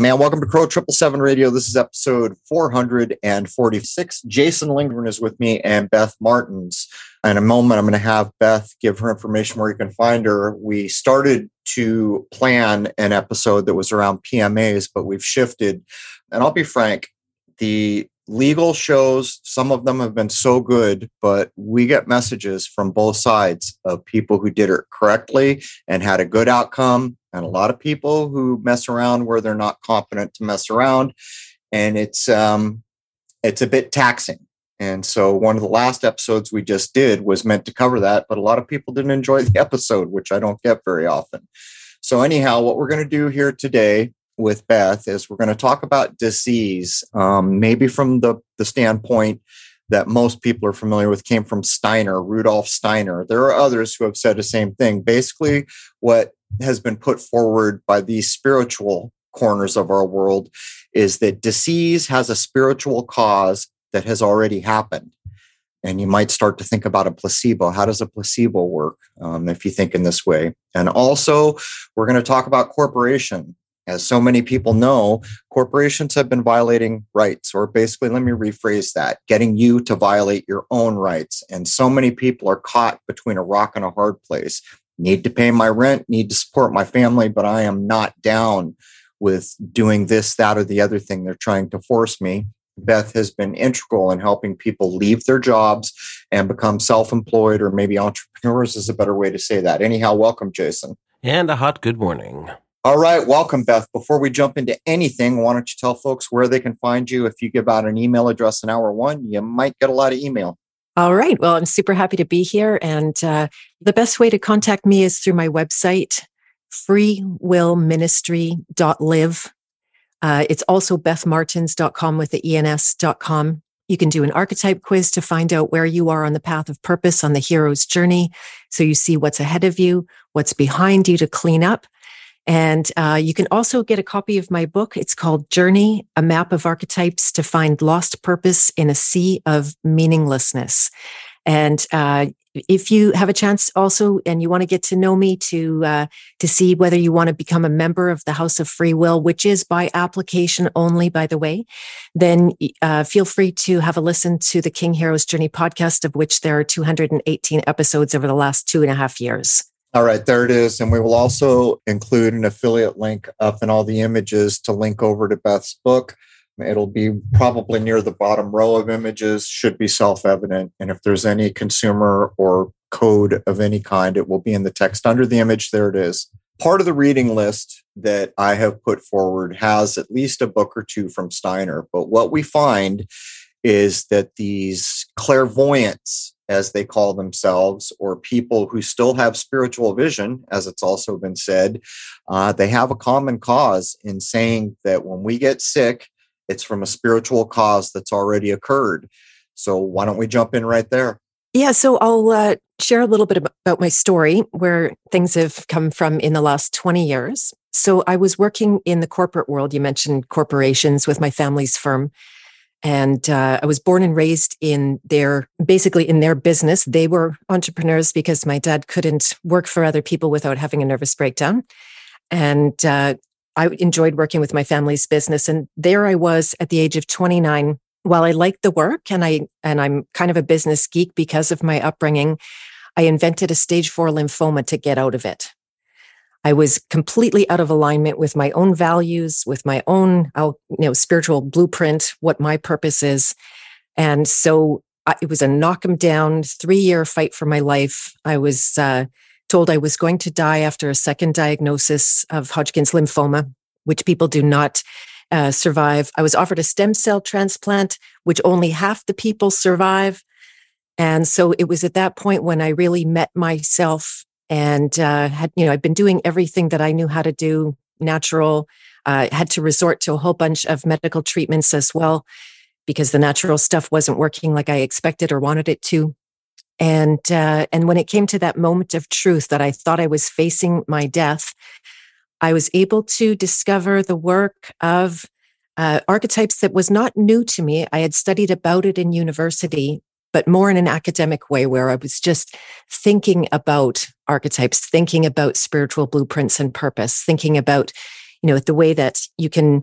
man. Welcome to Crow Triple Seven Radio. This is episode 446. Jason Lindgren is with me and Beth Martens. In a moment, I'm going to have Beth give her information where you can find her. We started to plan an episode that was around PMAs, but we've shifted. And I'll be frank, the legal shows, some of them have been so good, but we get messages from both sides of people who did it correctly and had a good outcome, and a lot of people who mess around where they're not competent to mess around. And it's um, it's a bit taxing. And so one of the last episodes we just did was meant to cover that, but a lot of people didn't enjoy the episode, which I don't get very often. So anyhow, what we're going to do here today with Beth is we're going to talk about disease, um, maybe from the, the standpoint that most people are familiar with came from Steiner, Rudolf Steiner. There are others who have said the same thing. Basically, what has been put forward by these spiritual corners of our world is that disease has a spiritual cause that has already happened. And you might start to think about a placebo. How does a placebo work um, if you think in this way? And also, we're going to talk about corporation as so many people know, corporations have been violating rights, or basically, let me rephrase that getting you to violate your own rights. And so many people are caught between a rock and a hard place. Need to pay my rent, need to support my family, but I am not down with doing this, that, or the other thing they're trying to force me. Beth has been integral in helping people leave their jobs and become self employed, or maybe entrepreneurs is a better way to say that. Anyhow, welcome, Jason. And a hot good morning. All right, welcome, Beth. Before we jump into anything, why don't you tell folks where they can find you? If you give out an email address in hour one, you might get a lot of email. All right. Well, I'm super happy to be here. And uh, the best way to contact me is through my website, freewillministry.live. Uh, it's also bethmartens.com with the ens.com. You can do an archetype quiz to find out where you are on the path of purpose on the hero's journey. So you see what's ahead of you, what's behind you to clean up and uh, you can also get a copy of my book. It's called Journey, a map of archetypes to find lost purpose in a sea of meaninglessness. And uh, if you have a chance also, and you want to get to know me to uh, to see whether you want to become a member of the House of Free Will, which is by application only, by the way, then uh, feel free to have a listen to the King Heroes Journey podcast, of which there are 218 episodes over the last two and a half years. All right, there it is. And we will also include an affiliate link up in all the images to link over to Beth's book. It'll be probably near the bottom row of images, should be self evident. And if there's any consumer or code of any kind, it will be in the text under the image. There it is. Part of the reading list that I have put forward has at least a book or two from Steiner. But what we find is that these clairvoyants as they call themselves, or people who still have spiritual vision, as it's also been said, uh, they have a common cause in saying that when we get sick, it's from a spiritual cause that's already occurred. So, why don't we jump in right there? Yeah, so I'll uh, share a little bit about my story, where things have come from in the last 20 years. So, I was working in the corporate world. You mentioned corporations with my family's firm. And uh, I was born and raised in their, basically in their business. They were entrepreneurs because my dad couldn't work for other people without having a nervous breakdown. And uh, I enjoyed working with my family's business. And there I was at the age of 29. While I liked the work and I and I'm kind of a business geek because of my upbringing, I invented a stage four lymphoma to get out of it. I was completely out of alignment with my own values, with my own you know, spiritual blueprint, what my purpose is. And so I, it was a knock 'em down, three year fight for my life. I was uh, told I was going to die after a second diagnosis of Hodgkin's lymphoma, which people do not uh, survive. I was offered a stem cell transplant, which only half the people survive. And so it was at that point when I really met myself and uh, had you know I'd been doing everything that I knew how to do natural. Uh, had to resort to a whole bunch of medical treatments as well because the natural stuff wasn't working like I expected or wanted it to. And uh, and when it came to that moment of truth that I thought I was facing my death, I was able to discover the work of uh, archetypes that was not new to me. I had studied about it in university, but more in an academic way where I was just thinking about archetypes, thinking about spiritual blueprints and purpose, thinking about, you know, the way that you can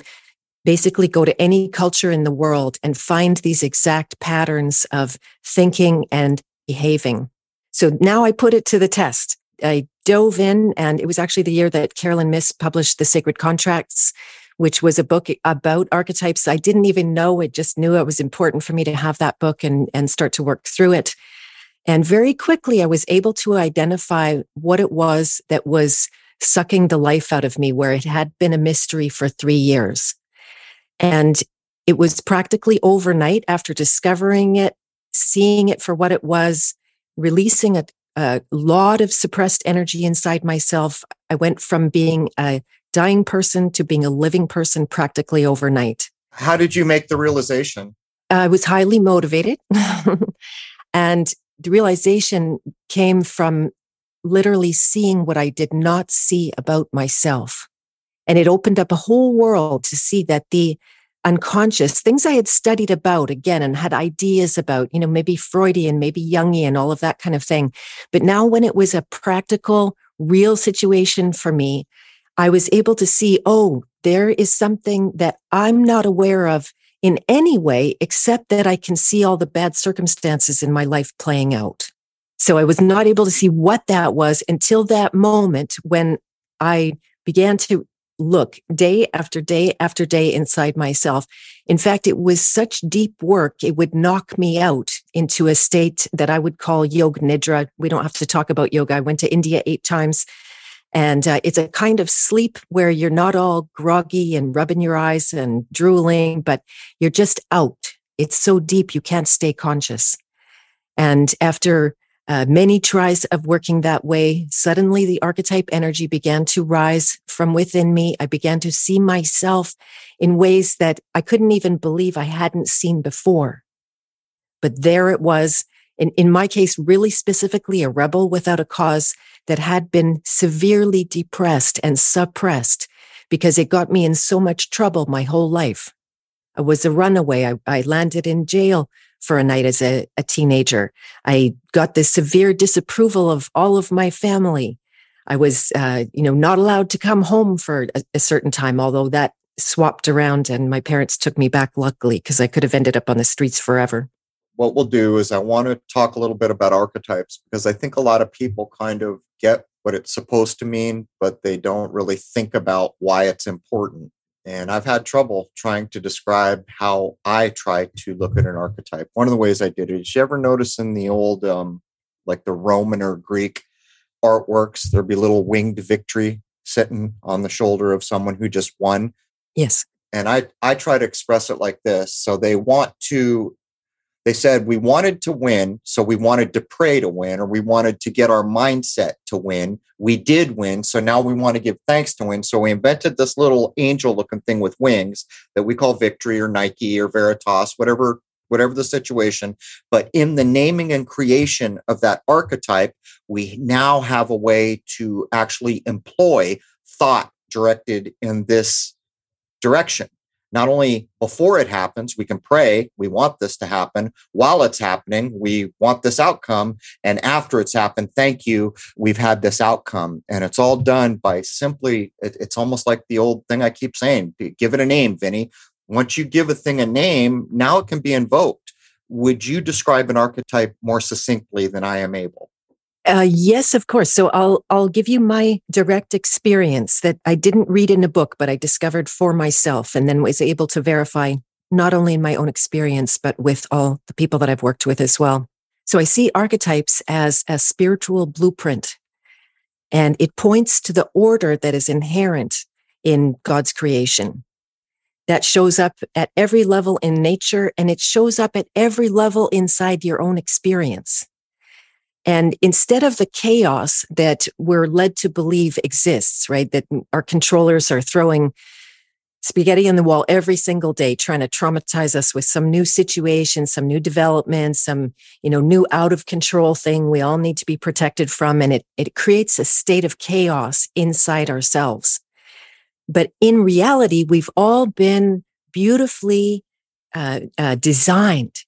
basically go to any culture in the world and find these exact patterns of thinking and behaving. So now I put it to the test. I dove in, and it was actually the year that Carolyn Myss published The Sacred Contracts, which was a book about archetypes. I didn't even know it, just knew it was important for me to have that book and, and start to work through it. And very quickly, I was able to identify what it was that was sucking the life out of me, where it had been a mystery for three years. And it was practically overnight after discovering it, seeing it for what it was, releasing a, a lot of suppressed energy inside myself. I went from being a dying person to being a living person practically overnight. How did you make the realization? I was highly motivated. and the realization came from literally seeing what I did not see about myself. And it opened up a whole world to see that the unconscious things I had studied about again and had ideas about, you know, maybe Freudian, maybe Jungian, all of that kind of thing. But now when it was a practical, real situation for me, I was able to see, oh, there is something that I'm not aware of in any way, except that I can see all the bad circumstances in my life playing out. So I was not able to see what that was until that moment when I began to look day after day after day inside myself. In fact, it was such deep work, it would knock me out into a state that I would call yoga nidra. We don't have to talk about yoga. I went to India eight times. And uh, it's a kind of sleep where you're not all groggy and rubbing your eyes and drooling, but you're just out. It's so deep, you can't stay conscious. And after uh, many tries of working that way, suddenly the archetype energy began to rise from within me. I began to see myself in ways that I couldn't even believe I hadn't seen before. But there it was, in, in my case, really specifically a rebel without a cause that had been severely depressed and suppressed because it got me in so much trouble my whole life. I was a runaway. I, I landed in jail for a night as a, a teenager. I got the severe disapproval of all of my family. I was, uh, you know, not allowed to come home for a, a certain time, although that swapped around and my parents took me back luckily because I could have ended up on the streets forever. What we'll do is I want to talk a little bit about archetypes because I think a lot of people kind of get what it's supposed to mean, but they don't really think about why it's important. And I've had trouble trying to describe how I try to look at an archetype. One of the ways I did it is you ever notice in the old, um, like the Roman or Greek artworks, there'd be little winged victory sitting on the shoulder of someone who just won. Yes. And I, I try to express it like this. So they want to they said we wanted to win, so we wanted to pray to win, or we wanted to get our mindset to win. We did win, so now we want to give thanks to win. So we invented this little angel looking thing with wings that we call victory or Nike or Veritas, whatever whatever the situation. But in the naming and creation of that archetype, we now have a way to actually employ thought directed in this direction not only before it happens, we can pray, we want this to happen. While it's happening, we want this outcome. And after it's happened, thank you, we've had this outcome. And it's all done by simply, it's almost like the old thing I keep saying give it a name, Vinny. Once you give a thing a name, now it can be invoked. Would you describe an archetype more succinctly than I am able? Uh, yes, of course. So I'll I'll give you my direct experience that I didn't read in a book, but I discovered for myself, and then was able to verify not only in my own experience, but with all the people that I've worked with as well. So I see archetypes as a spiritual blueprint, and it points to the order that is inherent in God's creation. That shows up at every level in nature, and it shows up at every level inside your own experience. And instead of the chaos that we're led to believe exists, right, that our controllers are throwing spaghetti on the wall every single day, trying to traumatize us with some new situation, some new development, some, you know, new out of control thing we all need to be protected from. And it, it creates a state of chaos inside ourselves. But in reality, we've all been beautifully uh, uh, designed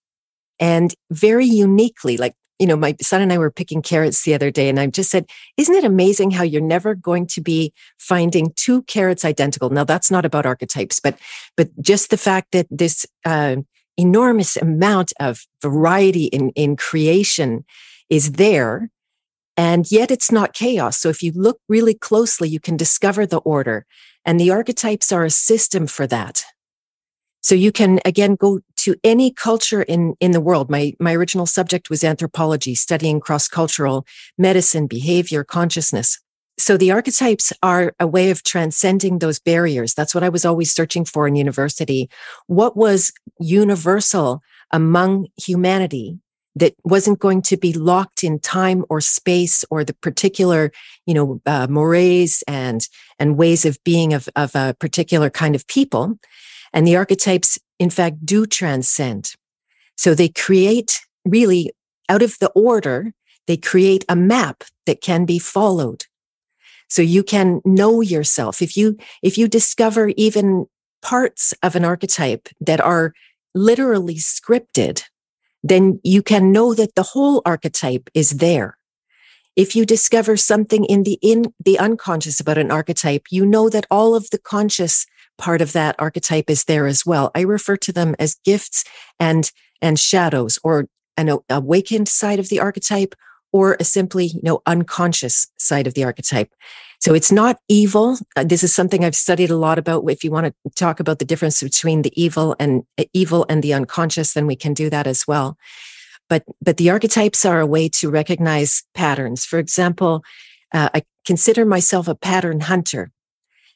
And very uniquely, like, you know, my son and I were picking carrots the other day, and I just said, Isn't it amazing how you're never going to be finding two carrots identical? Now, that's not about archetypes, but but just the fact that this uh, enormous amount of variety in, in creation is there. And yet it's not chaos. So if you look really closely, you can discover the order. And the archetypes are a system for that. So you can again go to any culture in, in the world. My, my original subject was anthropology, studying cross-cultural medicine, behavior, consciousness. So the archetypes are a way of transcending those barriers. That's what I was always searching for in university. What was universal among humanity that wasn't going to be locked in time or space or the particular, you know, uh, mores and and ways of being of, of a particular kind of people. And the archetypes, in fact, do transcend. So they create really out of the order, they create a map that can be followed. So you can know yourself. If you, if you discover even parts of an archetype that are literally scripted, then you can know that the whole archetype is there. If you discover something in the in the unconscious about an archetype, you know that all of the conscious part of that archetype is there as well. I refer to them as gifts and and shadows or an awakened side of the archetype or a simply, you know, unconscious side of the archetype. So it's not evil. Uh, this is something I've studied a lot about. If you want to talk about the difference between the evil and uh, evil and the unconscious, then we can do that as well. But, but the archetypes are a way to recognize patterns. For example, uh, I consider myself a pattern hunter.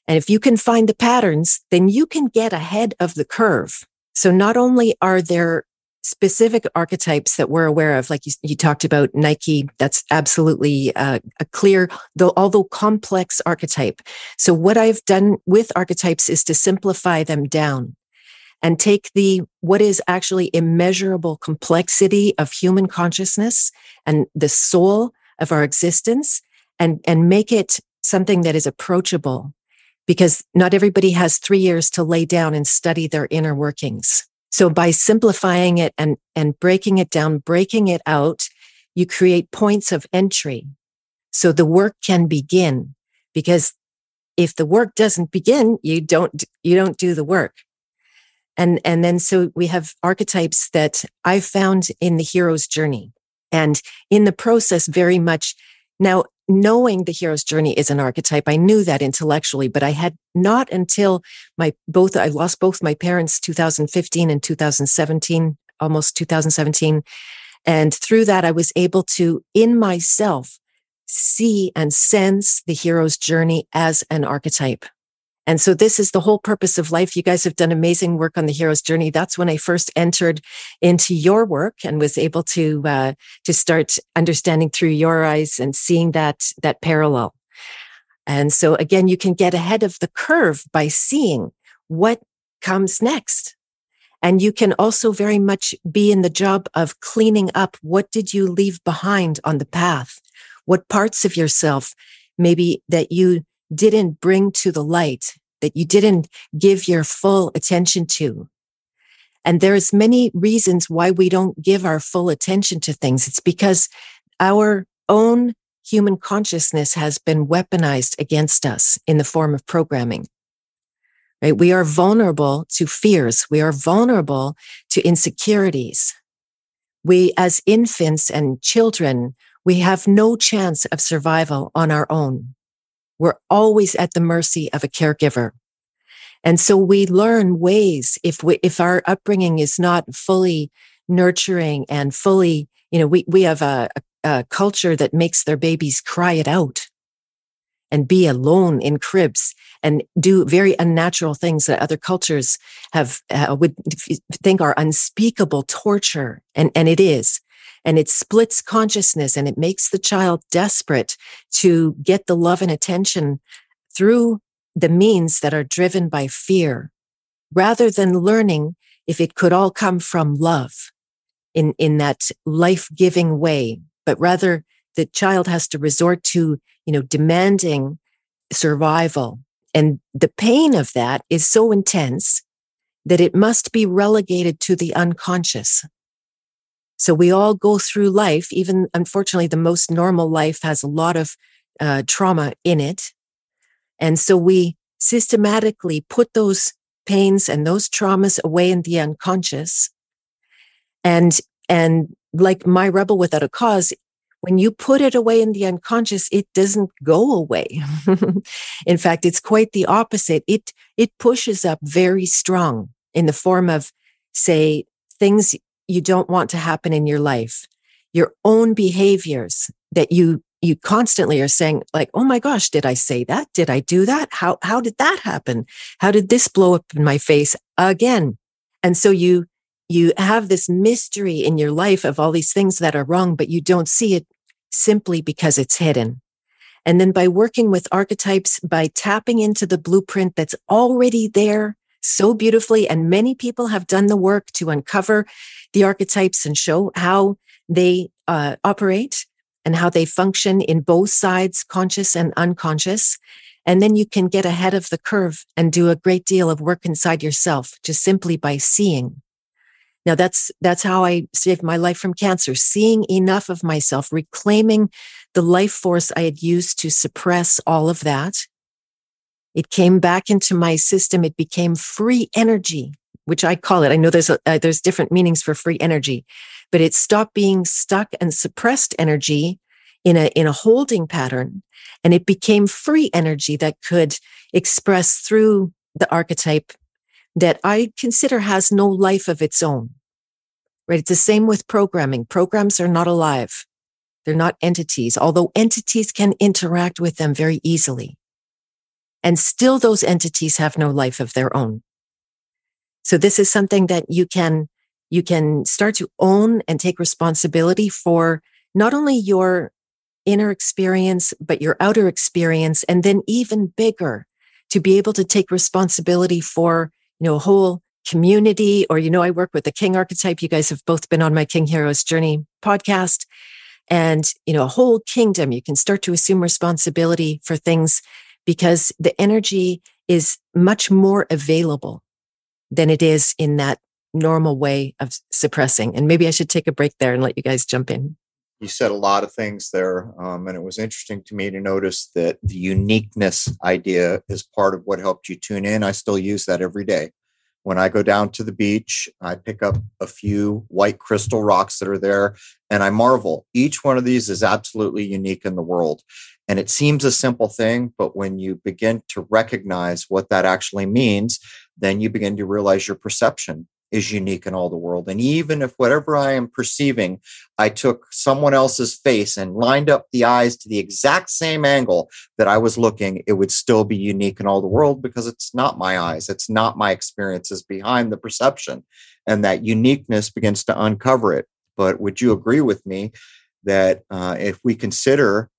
And if you can find the patterns, then you can get ahead of the curve. So not only are there specific archetypes that we're aware of, like you, you talked about Nike, that's absolutely uh, a clear, though although complex archetype. So what I've done with archetypes is to simplify them down and take the what is actually immeasurable complexity of human consciousness and the soul of our existence and and make it something that is approachable because not everybody has 3 years to lay down and study their inner workings so by simplifying it and, and breaking it down, breaking it out, you create points of entry. So the work can begin because if the work doesn't begin, you don't, you don't do the work. And, and then so we have archetypes that I found in the hero's journey and in the process very much now knowing the hero's journey is an archetype. I knew that intellectually, but I had not until my both, I lost both my parents 2015 and 2017, almost 2017. And through that, I was able to, in myself, see and sense the hero's journey as an archetype. And so this is the whole purpose of life. You guys have done amazing work on the hero's journey. That's when I first entered into your work and was able to, uh, to start understanding through your eyes and seeing that, that parallel. And so again, you can get ahead of the curve by seeing what comes next. And you can also very much be in the job of cleaning up. What did you leave behind on the path? What parts of yourself maybe that you didn't bring to the light, that you didn't give your full attention to. And there's many reasons why we don't give our full attention to things. It's because our own human consciousness has been weaponized against us in the form of programming. Right? We are vulnerable to fears. We are vulnerable to insecurities. We, as infants and children, we have no chance of survival on our own. We're always at the mercy of a caregiver. And so we learn ways if we, if our upbringing is not fully nurturing and fully, you know, we, we have a, a, culture that makes their babies cry it out and be alone in cribs and do very unnatural things that other cultures have uh, would think are unspeakable torture and and it is and it splits consciousness and it makes the child desperate to get the love and attention through the means that are driven by fear rather than learning if it could all come from love in, in that life-giving way, but rather the child has to resort to, you know, demanding survival. And the pain of that is so intense that it must be relegated to the unconscious. So we all go through life, even unfortunately, the most normal life has a lot of uh, trauma in it. And so we systematically put those pains and those traumas away in the unconscious. And, and like my rebel without a cause, when you put it away in the unconscious, it doesn't go away. in fact, it's quite the opposite. It, it pushes up very strong in the form of, say, things you don't want to happen in your life, your own behaviors that you, you constantly are saying like, Oh my gosh, did I say that? Did I do that? How, how did that happen? How did this blow up in my face again? And so you, you have this mystery in your life of all these things that are wrong, but you don't see it simply because it's hidden. And then by working with archetypes, by tapping into the blueprint that's already there so beautifully, and many people have done the work to uncover the archetypes and show how they uh, operate and how they function in both sides, conscious and unconscious. And then you can get ahead of the curve and do a great deal of work inside yourself just simply by seeing. Now that's, that's how I saved my life from cancer, seeing enough of myself, reclaiming the life force I had used to suppress all of that. It came back into my system. It became free energy, which I call it. I know there's, a, uh, there's different meanings for free energy, but it stopped being stuck and suppressed energy in a, in a holding pattern. And it became free energy that could express through the archetype that I consider has no life of its own. Right? It's the same with programming. Programs are not alive. They're not entities, although entities can interact with them very easily. And still those entities have no life of their own. So this is something that you can, you can start to own and take responsibility for not only your inner experience, but your outer experience. And then even bigger to be able to take responsibility for you know, a whole community, or, you know, I work with the king archetype. You guys have both been on my King Heroes Journey podcast and, you know, a whole kingdom. You can start to assume responsibility for things because the energy is much more available than it is in that normal way of suppressing. And maybe I should take a break there and let you guys jump in. You said a lot of things there, um, and it was interesting to me to notice that the uniqueness idea is part of what helped you tune in. I still use that every day. When I go down to the beach, I pick up a few white crystal rocks that are there, and I marvel. Each one of these is absolutely unique in the world. And it seems a simple thing, but when you begin to recognize what that actually means, then you begin to realize your perception is unique in all the world. And even if whatever I am perceiving, I took someone else's face and lined up the eyes to the exact same angle that I was looking, it would still be unique in all the world because it's not my eyes, it's not my experiences behind the perception. And that uniqueness begins to uncover it. But would you agree with me that uh, if we consider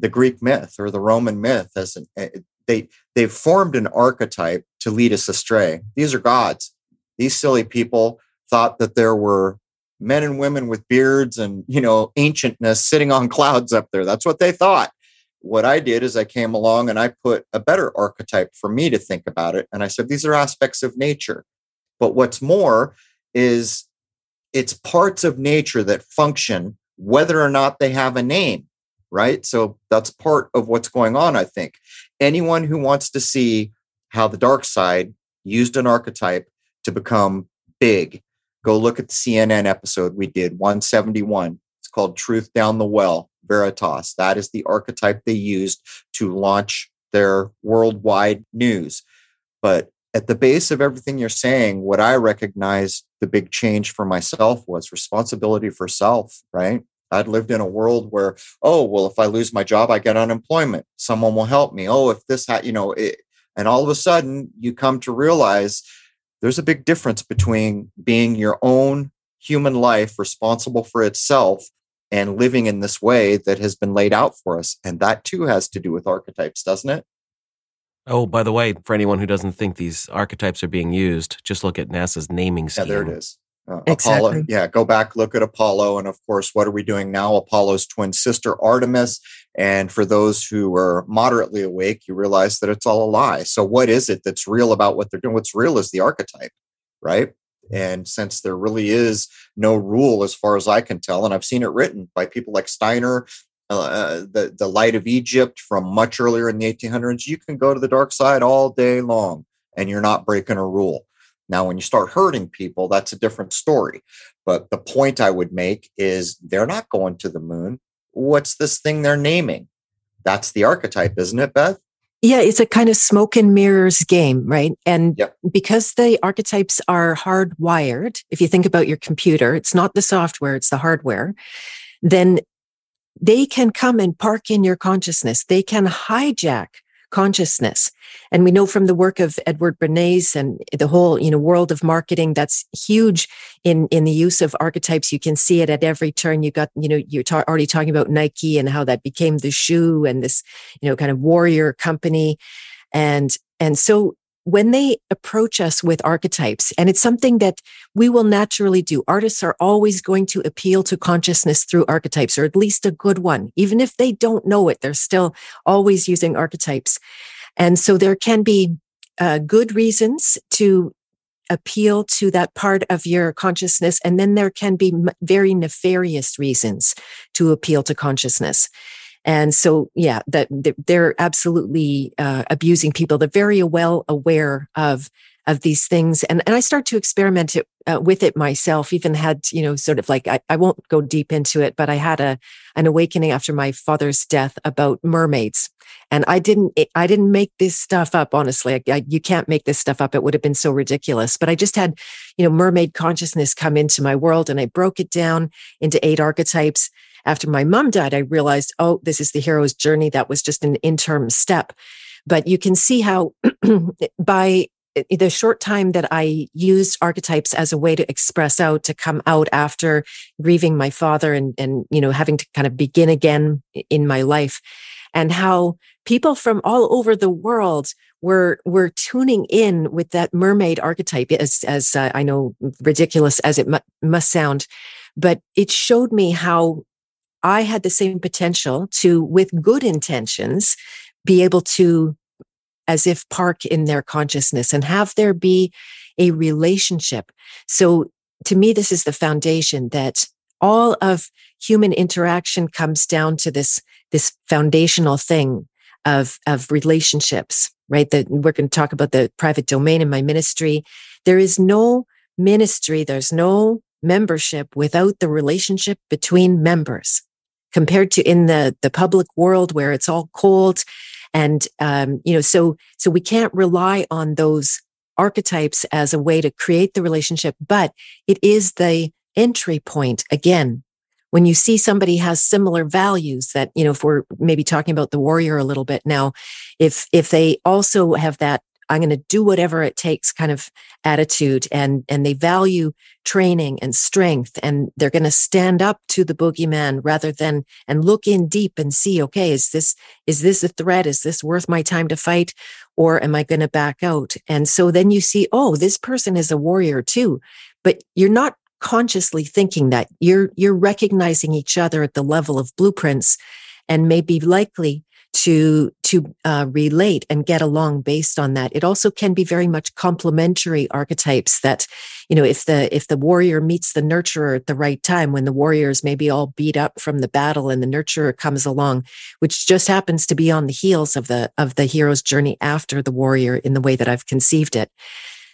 the Greek myth or the Roman myth as an, eh, they they've formed an archetype to lead us astray. These are gods. These silly people thought that there were men and women with beards and you know ancientness sitting on clouds up there. That's what they thought. What i did is i came along and i put a better archetype for me to think about it and i said these are aspects of nature. But what's more is it's parts of nature that function whether or not they have a name right so that's part of what's going on i think anyone who wants to see how the dark side used an archetype to become big, go look at the CNN episode we did, 171. It's called Truth Down the Well, Veritas. That is the archetype they used to launch their worldwide news. But at the base of everything you're saying, what I recognized the big change for myself was responsibility for self, right? I'd lived in a world where, oh, well, if I lose my job, I get unemployment. Someone will help me. Oh, if this, ha-, you know, it, and all of a sudden you come to realize there's a big difference between being your own human life responsible for itself and living in this way that has been laid out for us. And that too has to do with archetypes, doesn't it? Oh, by the way, for anyone who doesn't think these archetypes are being used, just look at NASA's naming scheme. Yeah, there it is. Uh, exactly. Apollo, yeah, go back, look at Apollo. And of course, what are we doing now? Apollo's twin sister, Artemis. And for those who are moderately awake, you realize that it's all a lie. So, what is it that's real about what they're doing? What's real is the archetype, right? And since there really is no rule, as far as I can tell, and I've seen it written by people like Steiner, uh, the the light of Egypt from much earlier in the 1800s, you can go to the dark side all day long, and you're not breaking a rule. Now, when you start hurting people, that's a different story. But the point I would make is they're not going to the moon. What's this thing they're naming? That's the archetype, isn't it, Beth? Yeah, it's a kind of smoke and mirrors game, right? And yep. because the archetypes are hardwired, if you think about your computer, it's not the software, it's the hardware, then they can come and park in your consciousness. They can hijack consciousness. And we know from the work of Edward Bernays and the whole, you know, world of marketing that's huge in, in the use of archetypes. You can see it at every turn. You got, you know, you're ta- already talking about Nike and how that became the shoe and this, you know, kind of warrior company. And, and so when they approach us with archetypes, and it's something that we will naturally do, artists are always going to appeal to consciousness through archetypes, or at least a good one. Even if they don't know it, they're still always using archetypes. And so there can be uh, good reasons to appeal to that part of your consciousness. And then there can be very nefarious reasons to appeal to consciousness. And so, yeah, that they're absolutely uh, abusing people. They're very well aware of of these things, and and I start to experiment it, uh, with it myself. Even had you know, sort of like I, I won't go deep into it, but I had a an awakening after my father's death about mermaids, and I didn't I didn't make this stuff up. Honestly, I, I, you can't make this stuff up. It would have been so ridiculous. But I just had you know mermaid consciousness come into my world, and I broke it down into eight archetypes after my mom died, I realized, oh, this is the hero's journey. That was just an interim step. But you can see how by the short time that I used archetypes as a way to express out, to come out after grieving my father and, and, you know, having to kind of begin again in my life and how people from all over the world were were tuning in with that mermaid archetype as as uh, I know ridiculous as it mu- must sound but it showed me how I had the same potential to, with good intentions, be able to, as if park in their consciousness and have there be a relationship. So to me, this is the foundation that all of human interaction comes down to this, this foundational thing of, of relationships, right? That we're going to talk about the private domain in my ministry. There is no ministry, there's no membership without the relationship between members compared to in the the public world where it's all cold and um, you know so so we can't rely on those archetypes as a way to create the relationship but it is the entry point again. When you see somebody has similar values that you know if we're maybe talking about the warrior a little bit now if if they also have that I'm going to do whatever it takes kind of attitude and and they value training and strength and they're going to stand up to the boogeyman rather than and look in deep and see okay is this is this a threat? Is this worth my time to fight? Or am I going to back out? And so then you see oh this person is a warrior too. But you're not consciously thinking that. You're you're recognizing each other at the level of blueprints and may be likely to to uh, relate and get along based on that it also can be very much complementary archetypes that you know if the if the warrior meets the nurturer at the right time when the warriors maybe all beat up from the battle and the nurturer comes along which just happens to be on the heels of the of the hero's journey after the warrior in the way that i've conceived it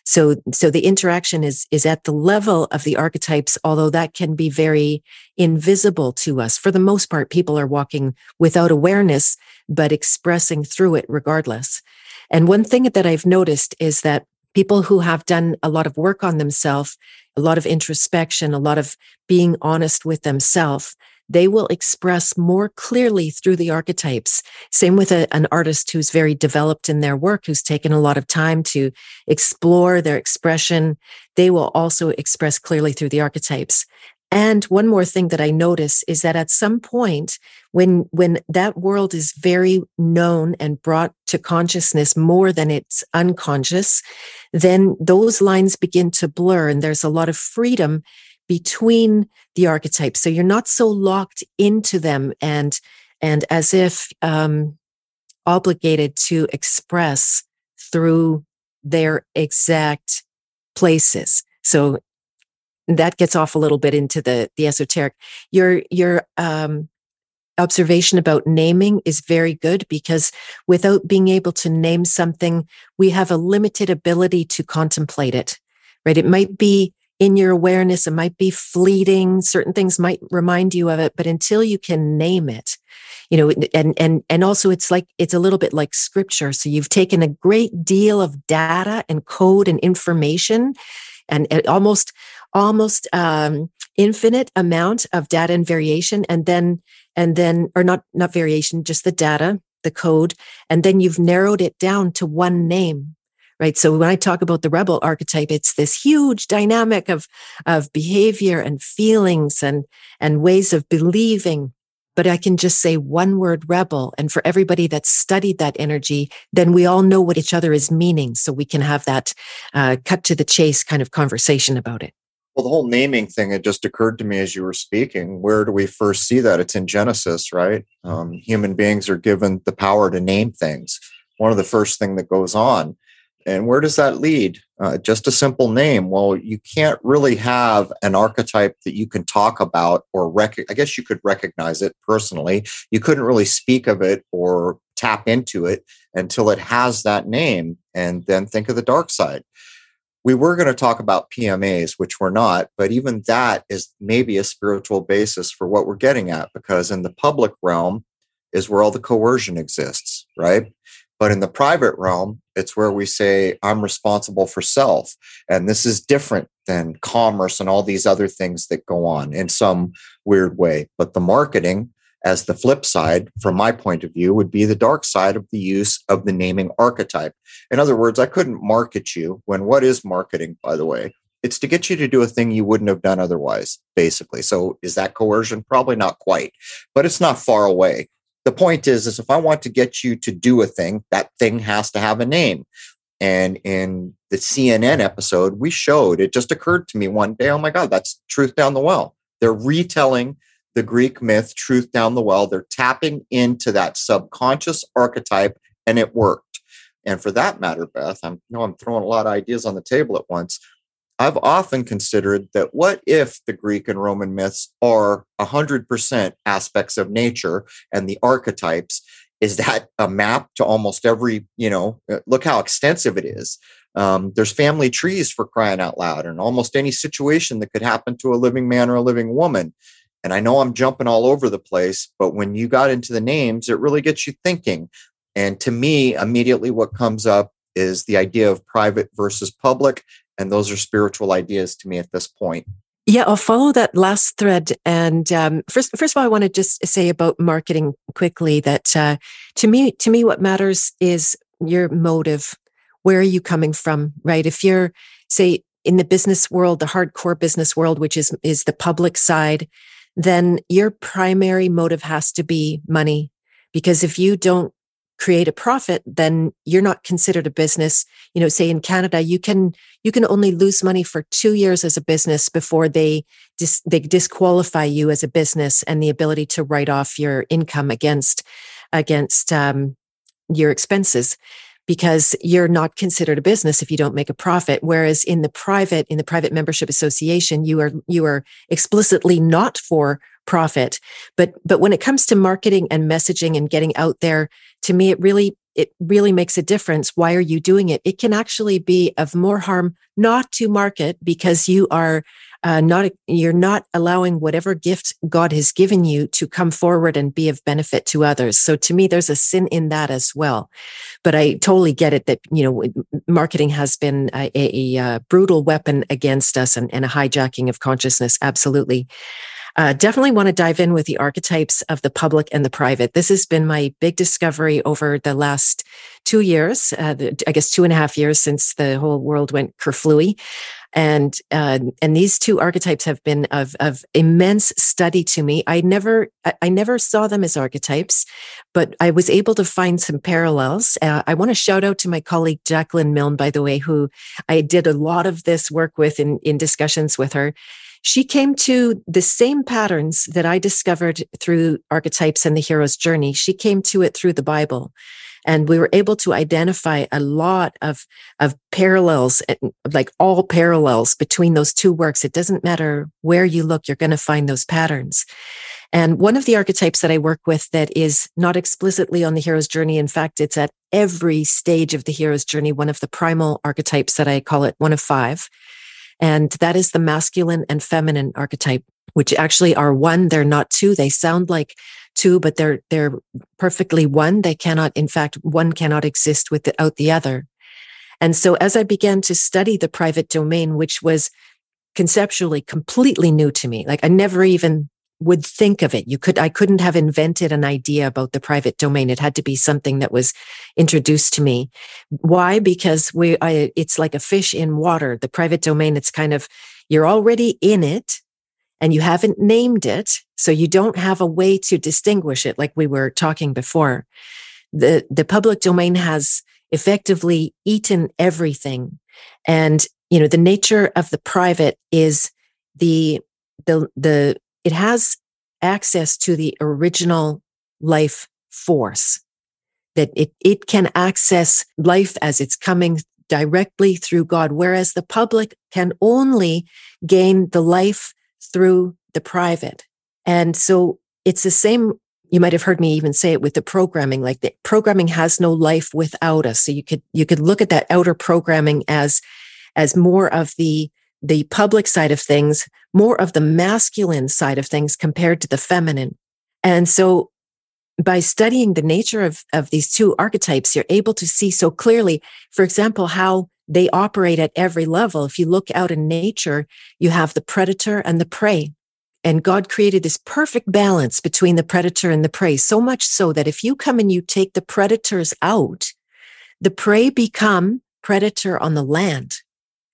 so, so the interaction is, is at the level of the archetypes, although that can be very invisible to us. For the most part, people are walking without awareness, but expressing through it regardless. And one thing that I've noticed is that people who have done a lot of work on themselves, a lot of introspection, a lot of being honest with themselves, they will express more clearly through the archetypes. Same with a, an artist who's very developed in their work, who's taken a lot of time to explore their expression. They will also express clearly through the archetypes. And one more thing that I notice is that at some point, when, when that world is very known and brought to consciousness more than it's unconscious, then those lines begin to blur and there's a lot of freedom between the archetypes. So you're not so locked into them and and as if um, obligated to express through their exact places. So that gets off a little bit into the the esoteric. Your your um, observation about naming is very good because without being able to name something, we have a limited ability to contemplate it. Right? It might be in your awareness, it might be fleeting. Certain things might remind you of it, but until you can name it, you know and and and also it's like it's a little bit like scripture so you've taken a great deal of data and code and information and, and almost almost um, infinite amount of data and variation and then and then or not not variation just the data the code and then you've narrowed it down to one name right so when i talk about the rebel archetype it's this huge dynamic of of behavior and feelings and and ways of believing but I can just say one word rebel. And for everybody that's studied that energy, then we all know what each other is meaning. So we can have that uh, cut to the chase kind of conversation about it. Well, the whole naming thing, it just occurred to me as you were speaking. Where do we first see that? It's in Genesis, right? Um, human beings are given the power to name things. One of the first thing that goes on. And where does that lead? Uh, just a simple name. Well, you can't really have an archetype that you can talk about or rec- I guess you could recognize it personally. You couldn't really speak of it or tap into it until it has that name. And then think of the dark side. We were going to talk about PMAs, which we're not, but even that is maybe a spiritual basis for what we're getting at because in the public realm is where all the coercion exists, right? But in the private realm, it's where we say, I'm responsible for self. And this is different than commerce and all these other things that go on in some weird way. But the marketing, as the flip side, from my point of view, would be the dark side of the use of the naming archetype. In other words, I couldn't market you when what is marketing, by the way? It's to get you to do a thing you wouldn't have done otherwise, basically. So is that coercion? Probably not quite, but it's not far away the point is is if i want to get you to do a thing that thing has to have a name and in the cnn episode we showed it just occurred to me one day oh my god that's truth down the well they're retelling the greek myth truth down the well they're tapping into that subconscious archetype and it worked and for that matter beth i'm you know i'm throwing a lot of ideas on the table at once I've often considered that what if the Greek and Roman myths are 100% aspects of nature and the archetypes? Is that a map to almost every, you know, uh, look how extensive it is. Um, there's family trees for crying out loud, and almost any situation that could happen to a living man or a living woman. And I know I'm jumping all over the place, but when you got into the names, it really gets you thinking. And to me, immediately what comes up is the idea of private versus public and those are spiritual ideas to me at this point. Yeah, I'll follow that last thread. And um, first, first of all, I want to just say about marketing quickly that uh, to me, to me, what matters is your motive. Where are you coming from, right? If you're, say, in the business world, the hardcore business world, which is is the public side, then your primary motive has to be money. Because if you don't create a profit then you're not considered a business you know say in canada you can you can only lose money for 2 years as a business before they dis, they disqualify you as a business and the ability to write off your income against against um, your expenses because you're not considered a business if you don't make a profit. Whereas in the private in the private membership association you are you are explicitly not for profit. But but when it comes to marketing and messaging and getting out there to me it really it really makes a difference. Why are you doing it? It can actually be of more harm not to market because you are uh, not you're not allowing whatever gift god has given you to come forward and be of benefit to others so to me there's a sin in that as well but i totally get it that you know marketing has been a, a, a uh, brutal weapon against us and, and a hijacking of consciousness absolutely uh, definitely want to dive in with the archetypes of the public and the private. This has been my big discovery over the last two years, uh, the, I guess two and a half years since the whole world went kerflooey. And uh, and these two archetypes have been of of immense study to me. I never I never saw them as archetypes, but I was able to find some parallels. Uh, I want to shout out to my colleague Jacqueline Milne, by the way, who I did a lot of this work with in in discussions with her she came to the same patterns that I discovered through archetypes and the hero's journey. She came to it through the Bible. And we were able to identify a lot of, of parallels, eh, like all parallels between those two works. It doesn't matter where you look, you're going to find those patterns. And one of the archetypes that I work with that is not explicitly on the hero's journey. In fact, it's at every stage of the hero's journey, one of the primal archetypes that I call it one of five. And that is the masculine and feminine archetype, which actually are one. They're not two. They sound like two, but they're, they're perfectly one. They cannot, in fact, one cannot exist without the other. And so as I began to study the private domain, which was conceptually completely new to me, like I never even would think of it. You could, I couldn't have invented an idea about the private domain. It had to be something that was introduced to me. Why? Because we, I, it's like a fish in water. The private domain, it's kind of, you're already in it and you haven't named it. So you don't have a way to distinguish it like we were talking before. The, the public domain has effectively eaten everything. And, you know, the nature of the private is the, the, the, it has access to the original life force that it, it can access life as it's coming directly through God, whereas the public can only gain the life through the private. And so it's the same. You might have heard me even say it with the programming, like the programming has no life without us. So you could, you could look at that outer programming as, as more of the, the public side of things, more of the masculine side of things compared to the feminine. And so by studying the nature of, of these two archetypes, you're able to see so clearly, for example, how they operate at every level. If you look out in nature, you have the predator and the prey. And God created this perfect balance between the predator and the prey, so much so that if you come and you take the predators out, the prey become predator on the land,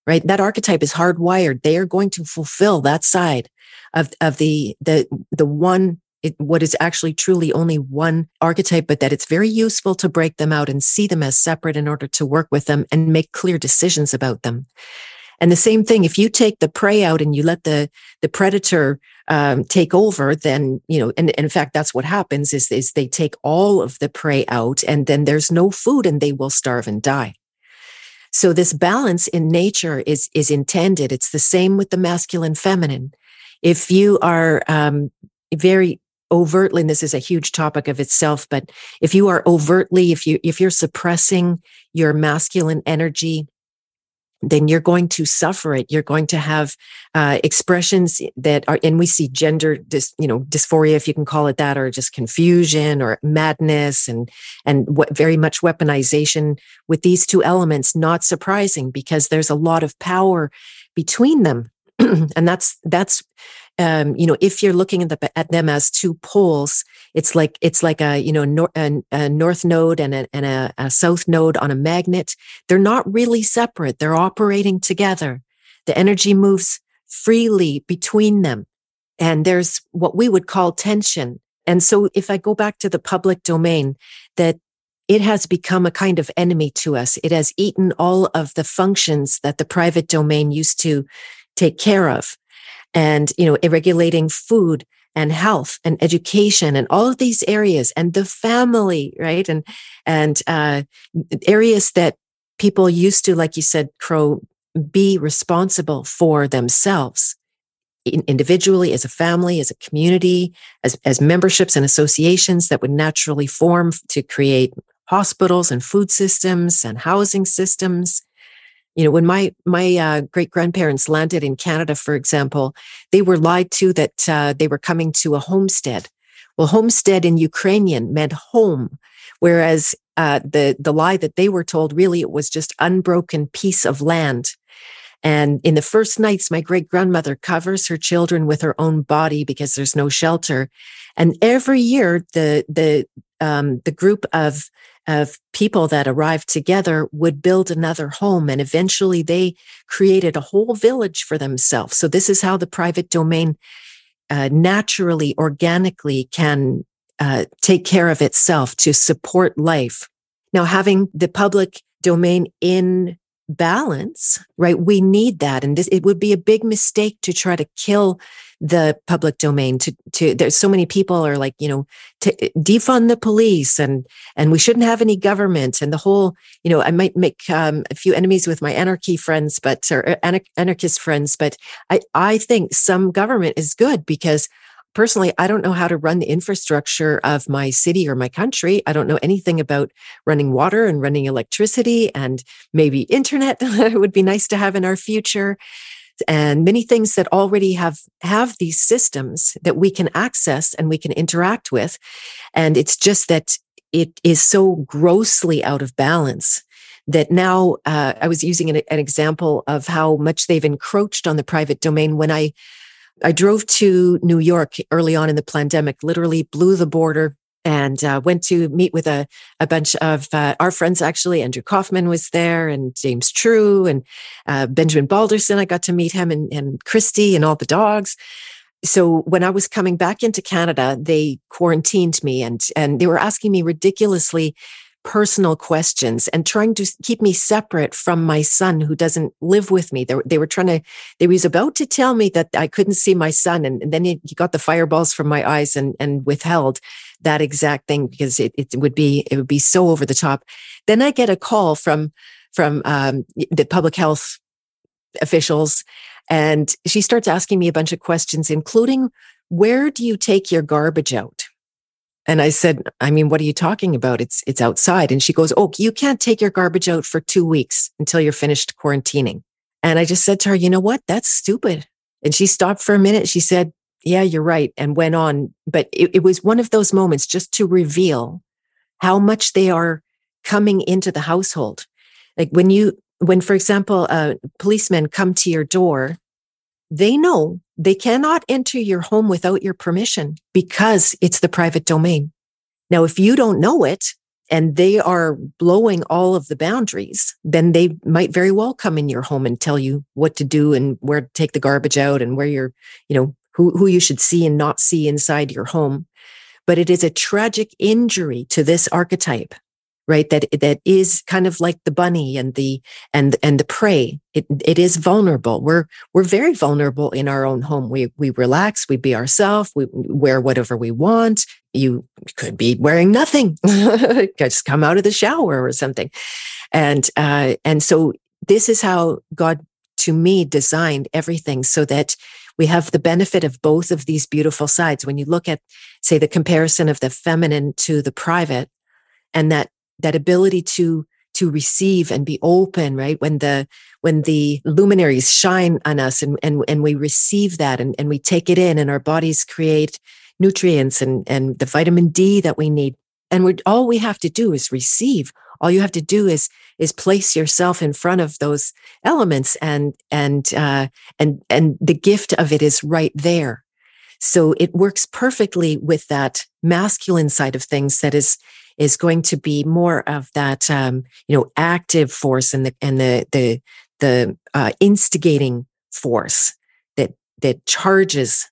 right? That archetype is hardwired. They are going to fulfill that side of, of the, the, the one it, what is actually truly only one archetype, but that it's very useful to break them out and see them as separate in order to work with them and make clear decisions about them. And the same thing, if you take the prey out and you let the the predator um, take over, then you know, and, and in fact, that's what happens is is they take all of the prey out, and then there's no food, and they will starve and die. So this balance in nature is is intended. It's the same with the masculine, feminine. If you are um, very overtly and this is a huge topic of itself but if you are overtly if you if you're suppressing your masculine energy then you're going to suffer it. You're going to have uh, expressions that are, and we see gender, dis, you know, dysphoria, if you can call it that, or just confusion or madness, and and what very much weaponization with these two elements. Not surprising because there's a lot of power between them, and that's that's um, you know, if you're looking at, the, at, them as two poles, it's like it's like a you know nor, a, a, north node and, a, and a, a south node on a magnet. They're not really separate; they're operating together. The energy moves freely between them, and there's what we would call tension. And so, if I go back to the public domain, that it has become a kind of enemy to us. It has eaten all of the functions that the private domain used to take care of and, you know, regulating food and health and education and all of these areas and the family, right? And, and, uh, areas that people used to, like you said, Crow, be responsible for themselves individually, as a family, as a community, as, as memberships and associations that would naturally form to create hospitals and food systems and housing systems you know, when my my uh, great grandparents landed in Canada, for example, they were lied to that uh, they were coming to a homestead. Well, homestead in Ukrainian meant home, whereas uh, the the lie that they were told really it was just unbroken piece of land. And in the first nights, my great grandmother covers her children with her own body because there's no shelter. And every year, the the um, the group of of people that arrived together would build another home. And eventually they created a whole village for themselves. So this is how the private domain uh, naturally, organically can uh, take care of itself to support life. Now, having the public domain in balance, right? We need that. And this, it would be a big mistake to try to kill the public domain to to there's so many people are like you know to defund the police and and we shouldn't have any government and the whole you know i might make um, a few enemies with my anarchy friends but or uh, anarchist friends but i i think some government is good because personally, I don't know how to run the infrastructure of my city or my country. I don't know anything about running water and running electricity and maybe internet that would be nice to have in our future and many things that already have have these systems that we can access and we can interact with. And it's just that it is so grossly out of balance that now uh, i was using an, an example of how much they've encroached on the private domain. When i I drove to New York early on in the pandemic, literally blew the border and uh, went to meet with a, a bunch of uh, our friends. Actually, Andrew Kaufman was there, and James True, and uh, Benjamin Balderson. I got to meet him, and, and Christy, and all the dogs. So when I was coming back into Canada, they quarantined me, and and they were asking me ridiculously personal questions and trying to keep me separate from my son who doesn't live with me. They were, they were trying to, they was about to tell me that I couldn't see my son. And, and then he, he, got the fireballs from my eyes and, and withheld that exact thing because it, it would be, it would be so over the top. Then I get a call from, from um, the public health officials and she starts asking me a bunch of questions, including where do you take your garbage out? And I said, I mean, what are you talking about? It's, it's outside. And she goes, Oh, you can't take your garbage out for two weeks until you're finished quarantining. And I just said to her, you know what? That's stupid. And she stopped for a minute. She said, yeah, you're right. And went on. But it, it was one of those moments just to reveal how much they are coming into the household. Like when you, when, for example, uh, policemen come to your door, they know they cannot enter your home without your permission because it's the private domain. Now, if you don't know it and they are blowing all of the boundaries, then they might very well come in your home and tell you what to do and where to take the garbage out and where you're, you know, who, who you should see and not see inside your home. But it is a tragic injury to this archetype right? That that is kind of like the bunny and the and and the prey. It it is vulnerable. We're we're very vulnerable in our own home. We we relax we be ourselves we wear whatever we want. You could be wearing nothing. Just come out of the shower or something. And uh and so this is how god to me designed everything so that we have the benefit of both of these beautiful sides. When you look at say the comparison of the feminine to the private and that that ability to to receive and be open right? When the when the luminaries shine on us and and, and we receive that and, and we take it in and our bodies create nutrients and and the vitamin d that we need. And we all we have to do is receive. All you have to do is is place yourself in front of those elements and and uh, and and the gift of it is right there. So it works perfectly with that masculine side of things that is is going to be more of that, um, you know, active force and the and the the the uh, instigating force that that charges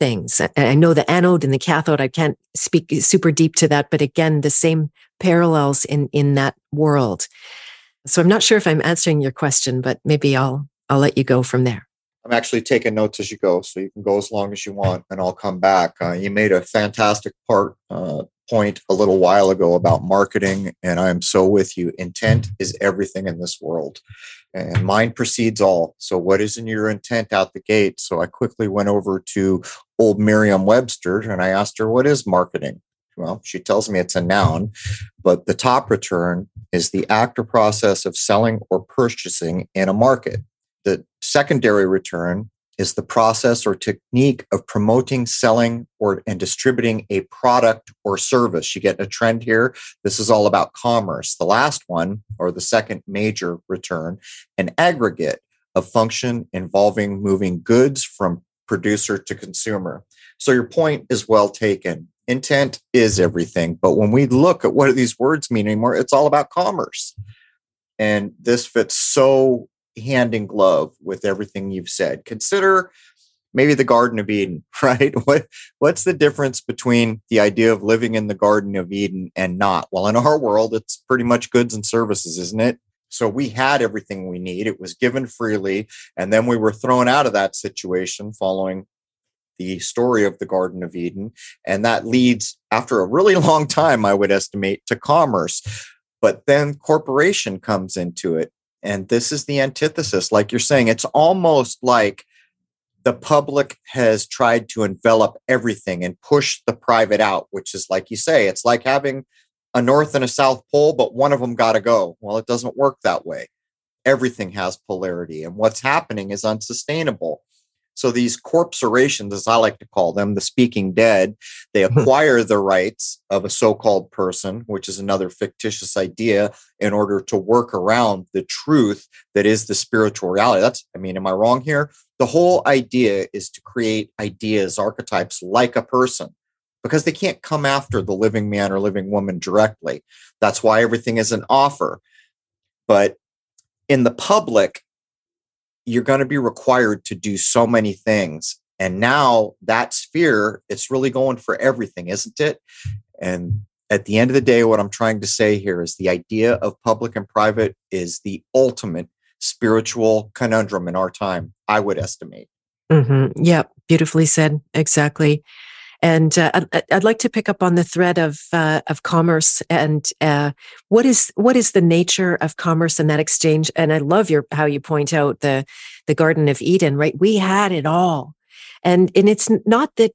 things. I know the anode and the cathode. I can't speak super deep to that, but again, the same parallels in in that world. So I'm not sure if I'm answering your question, but maybe I'll I'll let you go from there. I'm actually taking notes as you go, so you can go as long as you want, and I'll come back. Uh, you made a fantastic part uh, point a little while ago about marketing, and I am so with you. Intent is everything in this world, and mind precedes all. So, what is in your intent out the gate? So, I quickly went over to old Merriam Webster and I asked her, What is marketing? Well, she tells me it's a noun, but the top return is the act or process of selling or purchasing in a market. The secondary return is the process or technique of promoting, selling, or and distributing a product or service. You get a trend here. This is all about commerce. The last one, or the second major return, an aggregate of function involving moving goods from producer to consumer. So your point is well taken. Intent is everything. But when we look at what these words mean anymore, it's all about commerce. And this fits so hand in glove with everything you've said. Consider maybe the Garden of Eden, right? What what's the difference between the idea of living in the Garden of Eden and not? Well, in our world, it's pretty much goods and services, isn't it? So we had everything we need. It was given freely. And then we were thrown out of that situation following the story of the Garden of Eden. And that leads, after a really long time, I would estimate, to commerce. But then corporation comes into it. And this is the antithesis. Like you're saying, it's almost like the public has tried to envelop everything and push the private out, which is like you say, it's like having a North and a South Pole, but one of them got to go. Well, it doesn't work that way. Everything has polarity, and what's happening is unsustainable. So these corporations, as I like to call them, the speaking dead, they hmm. acquire the rights of a so-called person, which is another fictitious idea, in order to work around the truth that is the spiritual reality. That's, I mean, am I wrong here? The whole idea is to create ideas, archetypes like a person, because they can't come after the living man or living woman directly. That's why everything is an offer. But in the public, you're going to be required to do so many things. And now that sphere, it's really going for everything, isn't it? And at the end of the day, what I'm trying to say here is the idea of public and private is the ultimate spiritual conundrum in our time, I would estimate. Mm-hmm. Yeah, beautifully said. Exactly. And uh, I'd, I'd, like to pick up on the thread of uh, of commerce and uh, what is what is the nature of commerce and that exchange. And I love your how you point out the the Garden of Eden. Right, we had it all, and and it's not that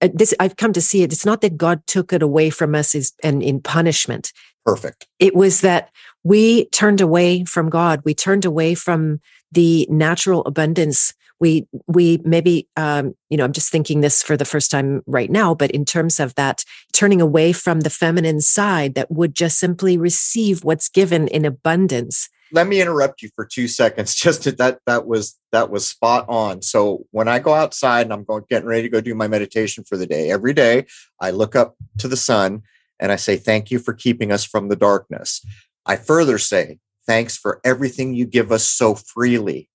uh, this I've come to see it. It's not that God took it away from us is and in punishment. Perfect. It was that we turned away from God. We turned away from the natural abundance we we maybe um, you know i'm just thinking this for the first time right now but in terms of that turning away from the feminine side that would just simply receive what's given in abundance. Let me interrupt you for two seconds just to, that that was that was spot on. So when i go outside and i'm going getting ready to go do my meditation for the day every day i look up to the sun and i say thank you for keeping us from the darkness. I further say thanks for everything you give us so freely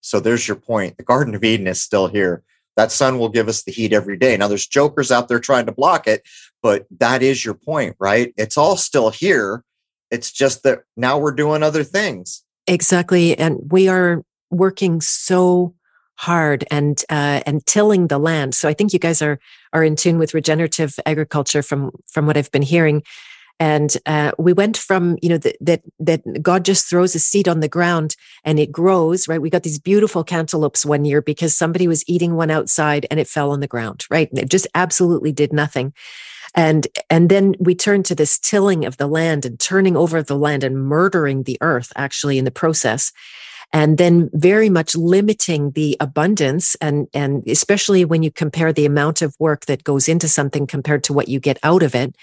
so there's your point. The Garden of Eden is still here. That sun will give us the heat every day. Now there's jokers out there trying to block it, but that is your point, right? It's all still here. It's just that now we're doing other things. Exactly. And we are working so hard and uh, and tilling the land. So I think you guys are are in tune with regenerative agriculture from from what I've been hearing and uh, we went from you know that that that god just throws a seed on the ground and it grows right? We got these beautiful cantaloupes one year because somebody was eating one outside and it fell on the ground right? And it just absolutely did nothing. And and then we turn to this tilling of the land and turning over the land and murdering the earth actually in the process. And then very much limiting the abundance and and especially when you compare the amount of work that goes into something compared to what you get out of it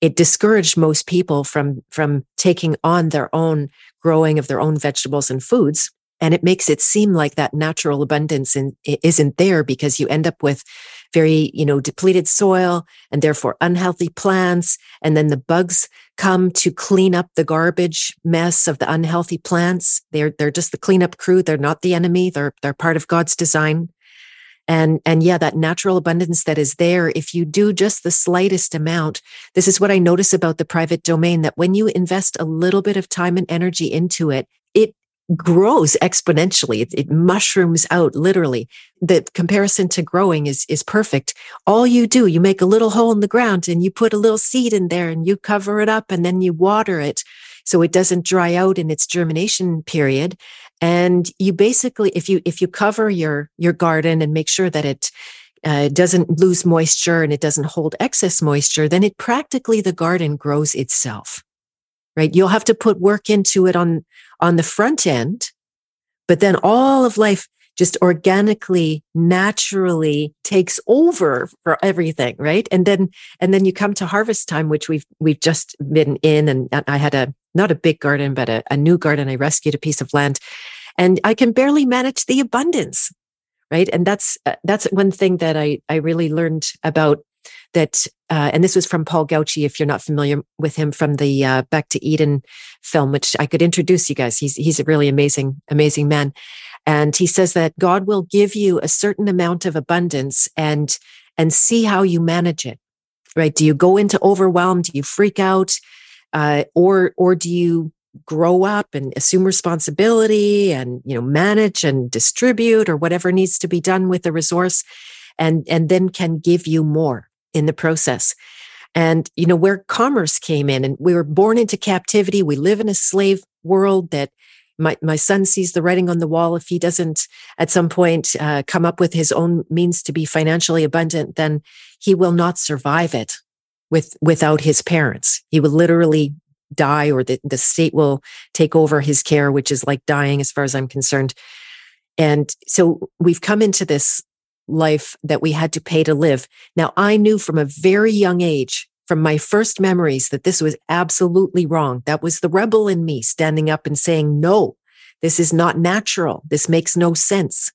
it discouraged most people from from taking on their own growing of their own vegetables and foods. And it makes it seem like that natural abundance in, isn't there because you end up with very you know depleted soil and therefore unhealthy plants. And then the bugs come to clean up the garbage mess of the unhealthy plants. They're they're just the cleanup crew. They're not the enemy. They're they're part of god's design and and yeah that natural abundance that is there if you do just the slightest amount this is what i notice about the private domain that when you invest a little bit of time and energy into it it grows exponentially. It, it mushrooms out literally. The comparison to growing is is perfect. All you do you make a little hole in the ground and you put a little seed in there and you cover it up and then you water it so it doesn't dry out in its germination period and you basically if you if you cover your your garden and make sure that it uh, doesn't lose moisture and it doesn't hold excess moisture then it practically the garden grows itself right? You'll have to put work into it on on the front end but then all of life just organically naturally takes over for everything right and then and then you come to harvest time which we've we've just been in and i had a not a big garden, but a, a new garden. I rescued a piece of land and I can barely manage the abundance. Right. And that's, uh, that's one thing that I, I really learned about that, uh, and this was from Paul Gautschi, if you're not familiar with him from the uh, Back to Eden film, which I could introduce you guys. He's he's a really amazing, amazing man, and he says that God will give you a certain amount of abundance and and see how you manage it. Right? Do you go into overwhelm? Do you freak out? uh, or or do you grow up and assume responsibility and you know manage and distribute or whatever needs to be done with the resource and and then can give you more in the process and you know where commerce came in and we were born into captivity we live in a slave world that my, my son sees the writing on the wall. If he doesn't at some point uh, come up with his own means to be financially abundant, then he will not survive it with without his parents. He will literally die or the, the state will take over his care, which is like dying as far as I'm concerned. And so we've come into this life that we had to pay to live. Now I knew from a very young age from my first memories that this was absolutely wrong. That was the rebel in me standing up and saying, no, this is not natural. This makes no sense.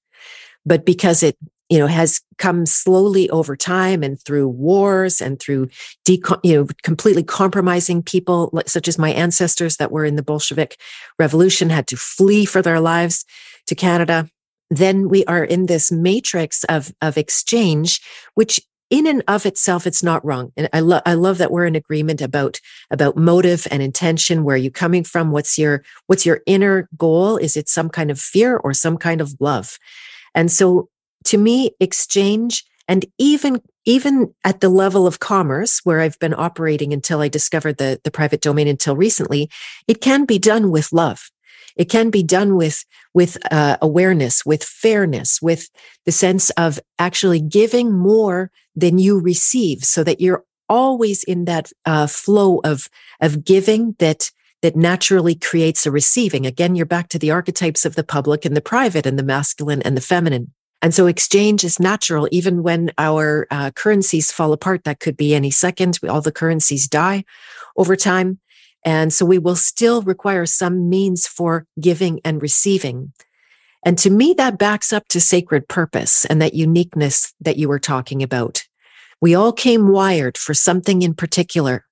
But because it, you know, has come slowly over time and through wars and through, you know, completely compromising people, such as my ancestors that were in the Bolshevik Revolution, had to flee for their lives to Canada. Then we are in this matrix of, of exchange, which in and of itself, it's not wrong. And I love, I love that we're in agreement about, about motive and intention. Where are you coming from? What's your, what's your inner goal? Is it some kind of fear or some kind of love? And so to me, exchange and even, even at the level of commerce where I've been operating until I discovered the, the private domain until recently, it can be done with love. It can be done with with uh, awareness, with fairness, with the sense of actually giving more than you receive, so that you're always in that uh, flow of of giving that that naturally creates a receiving. Again, you're back to the archetypes of the public and the private, and the masculine and the feminine. And so exchange is natural, even when our uh, currencies fall apart. That could be any second. All the currencies die over time. And so we will still require some means for giving and receiving. And to me, that backs up to sacred purpose and that uniqueness that you were talking about. We all came wired for something in particular.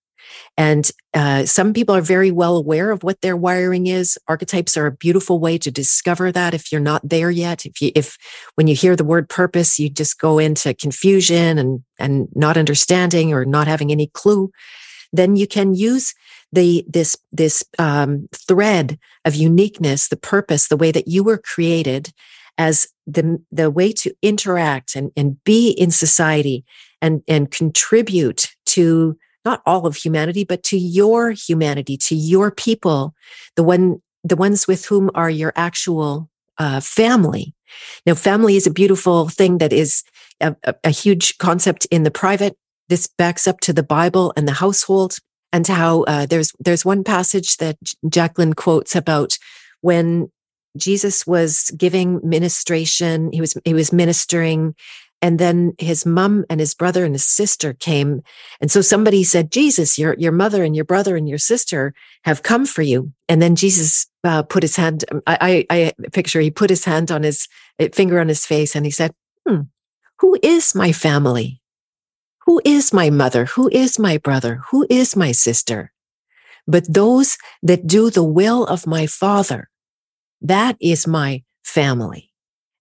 And uh, some people are very well aware of what their wiring is. Archetypes are a beautiful way to discover that if you're not there yet. If you, if when you hear the word purpose, you just go into confusion and, and not understanding or not having any clue, then you can use the this this um, thread of uniqueness, the purpose, the way that you were created as the the way to interact and and be in society and and contribute to not all of humanity, but to your humanity, to your people, the one the ones with whom are your actual uh, family. Now, family is a beautiful thing that is a, a, a huge concept in the private. This backs up to the Bible and the household and how uh, there's there's one passage that Jacqueline quotes about when Jesus was giving ministration, he was he was ministering, and then his mom and his brother and his sister came, and so somebody said, "Jesus, your your mother and your brother and your sister have come for you." And then Jesus uh, put his hand. I, I I picture he put his hand on his finger on his face, and he said, "Hmm, who is my family?" Who is my mother? Who is my brother? Who is my sister? But those that do the will of my father, that is my family.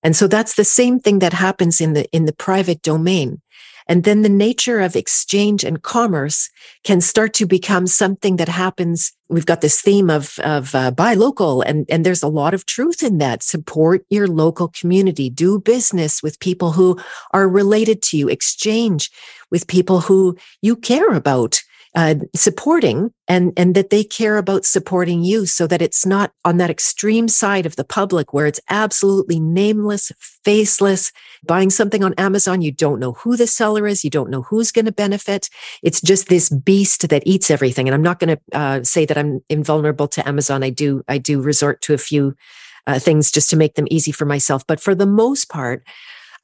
And so that's the same thing that happens in the, in the private domain. And then the nature of exchange and commerce can start to become something that happens. We've got this theme of, of uh, buy local and, and there's a lot of truth in that. Support your local community, do business with people who are related to you, exchange with people who you care about uh, supporting and and that they care about supporting you so that it's not on that extreme side of the public where it's absolutely nameless faceless buying something on amazon you don't know who the seller is you don't know who's going to benefit. It's just this beast that eats everything. And i'm not going to uh, say that i'm invulnerable to amazon. I do i do resort to a few uh, things just to make them easy for myself. But for the most part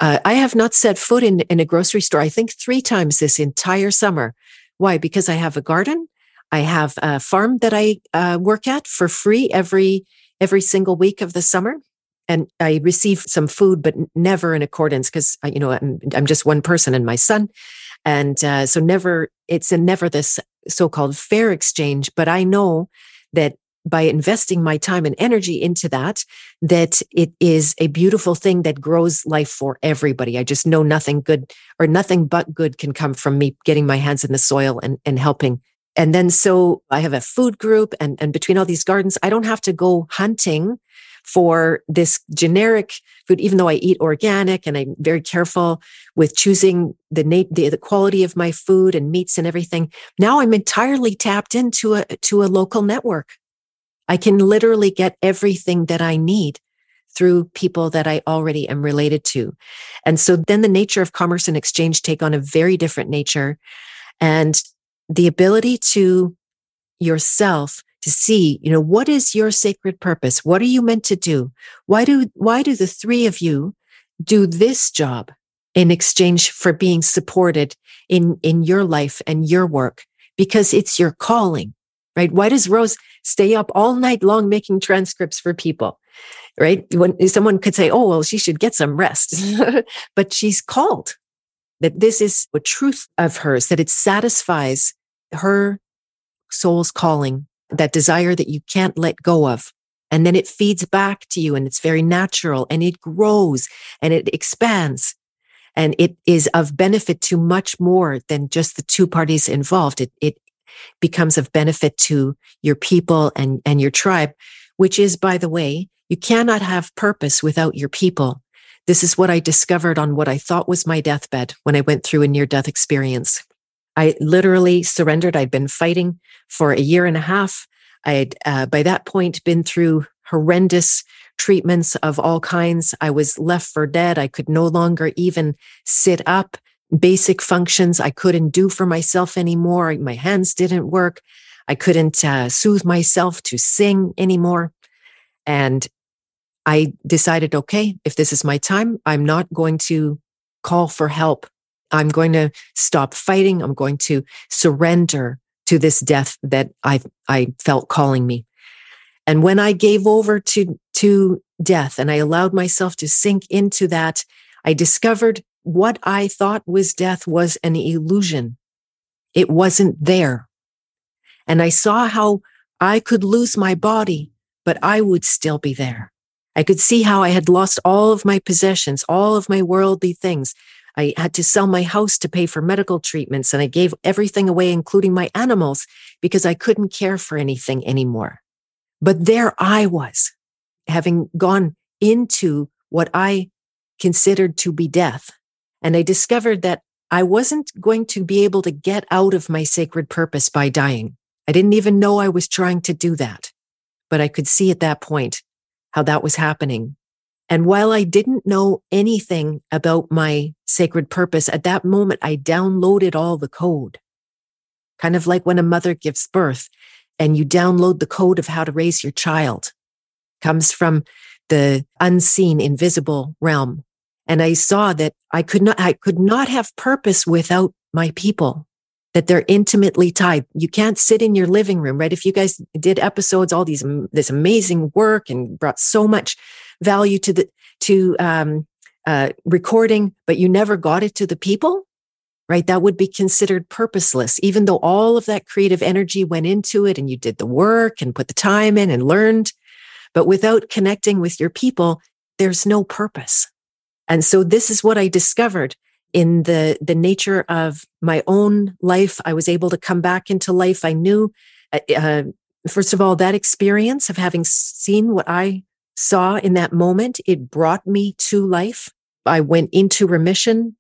uh, I have not set foot in, in a grocery store, I think three times this entire summer why? Because I have a garden. I have a farm that I uh, work at for free every every single week of the summer, and I receive some food, but never in accordance because uh, you know I'm, I'm just one person and my son, and uh, so never it's a never this so-called fair exchange. But I know that by investing my time and energy into that, that it is a beautiful thing that grows life for everybody. I just know nothing good or nothing but good can come from me getting my hands in the soil and, and helping. And then so I have a food group and, and between all these gardens, I don't have to go hunting for this generic food, even though I eat organic and I'm very careful with choosing the, na- the, the quality of my food and meats and everything. Now I'm entirely tapped into a, to a local network. I can literally get everything that I need through people that I already am related to. And so then the nature of commerce and exchange take on a very different nature. And the ability to yourself to see, you know, what is your sacred purpose? What are you meant to do? Why do, why do the three of you do this job in exchange for being supported in, in your life and your work? Because it's your calling, right? Why does Rose stay up all night long making transcripts for people? Right. When someone could say, Oh, well, she should get some rest, but she's called that this is a truth of hers, that it satisfies her soul's calling, that desire that you can't let go of. And then it feeds back to you and it's very natural and it grows and it expands. And it is of benefit to much more than just the two parties involved. It, it becomes of benefit to your people and, and your tribe, which is, by the way, you cannot have purpose without your people. This is what I discovered on what I thought was my deathbed when I went through a near death experience. I literally surrendered. I'd been fighting for a year and a half. I had, uh, by that point, been through horrendous treatments of all kinds. I was left for dead. I could no longer even sit up. Basic functions I couldn't do for myself anymore. My hands didn't work. I couldn't uh, soothe myself to sing anymore. And I decided, okay, if this is my time, I'm not going to call for help I'm going to stop fighting. I'm going to surrender to this death that I, I felt calling me. And when I gave over to, to death and I allowed myself to sink into that, I discovered what I thought was death was an illusion. It wasn't there. And I saw how I could lose my body, but I would still be there. I could see how I had lost all of my possessions, all of my worldly things, I had to sell my house to pay for medical treatments and I gave everything away, including my animals, because I couldn't care for anything anymore. But there I was, having gone into what I considered to be death. And I discovered that I wasn't going to be able to get out of my sacred purpose by dying. I didn't even know I was trying to do that, but I could see at that point how that was happening. And while I didn't know anything about my sacred purpose, at that moment, I downloaded all the code. Kind of like when a mother gives birth and you download the code of how to raise your child. Comes from the unseen, invisible realm. And I saw that I could not, I could not have purpose without my people, that they're intimately tied. You can't sit in your living room, right? If you guys did episodes, all these, this amazing work and brought so much value to the to um, uh, recording, but you never got it to the people, right? That would be considered purposeless, even though all of that creative energy went into it and you did the work and put the time in and learned. But without connecting with your people, there's no purpose. And so this is what I discovered in the, the nature of my own life. I was able to come back into life. I knew, uh, uh first of all, that experience of having seen what I saw in that moment, it brought me to life. I went into remission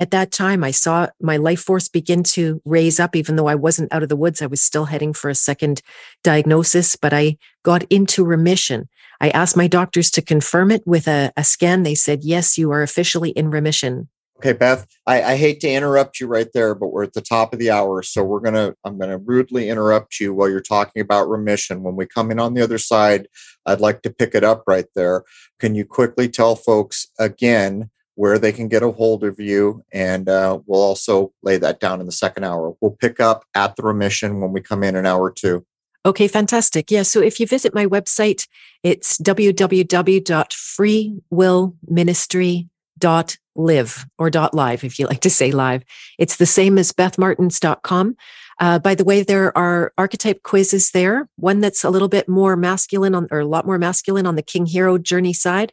at that time. I saw my life force begin to raise up, even though I wasn't out of the woods. I was still heading for a second diagnosis, but I got into remission. I asked my doctors to confirm it with a, a scan. They said, yes, you are officially in remission. Okay, Beth, I, I, hate to interrupt you right there, but we're at the top of the hour. So we're going to, I'm going to rudely interrupt you while you're talking about remission. When we come in on the other side, I'd like to pick it up right there. Can you quickly tell folks again where they can get a hold of you? And uh, we'll also lay that down in the second hour. We'll pick up at the remission when we come in an hour or two. Okay, fantastic. Yeah. So if you visit my website, it's www.freewillministry.com dot live or live if you like to say live it's the same as bethmartens.com uh, by the way there are archetype quizzes there one that's a little bit more masculine on or a lot more masculine on the king hero journey side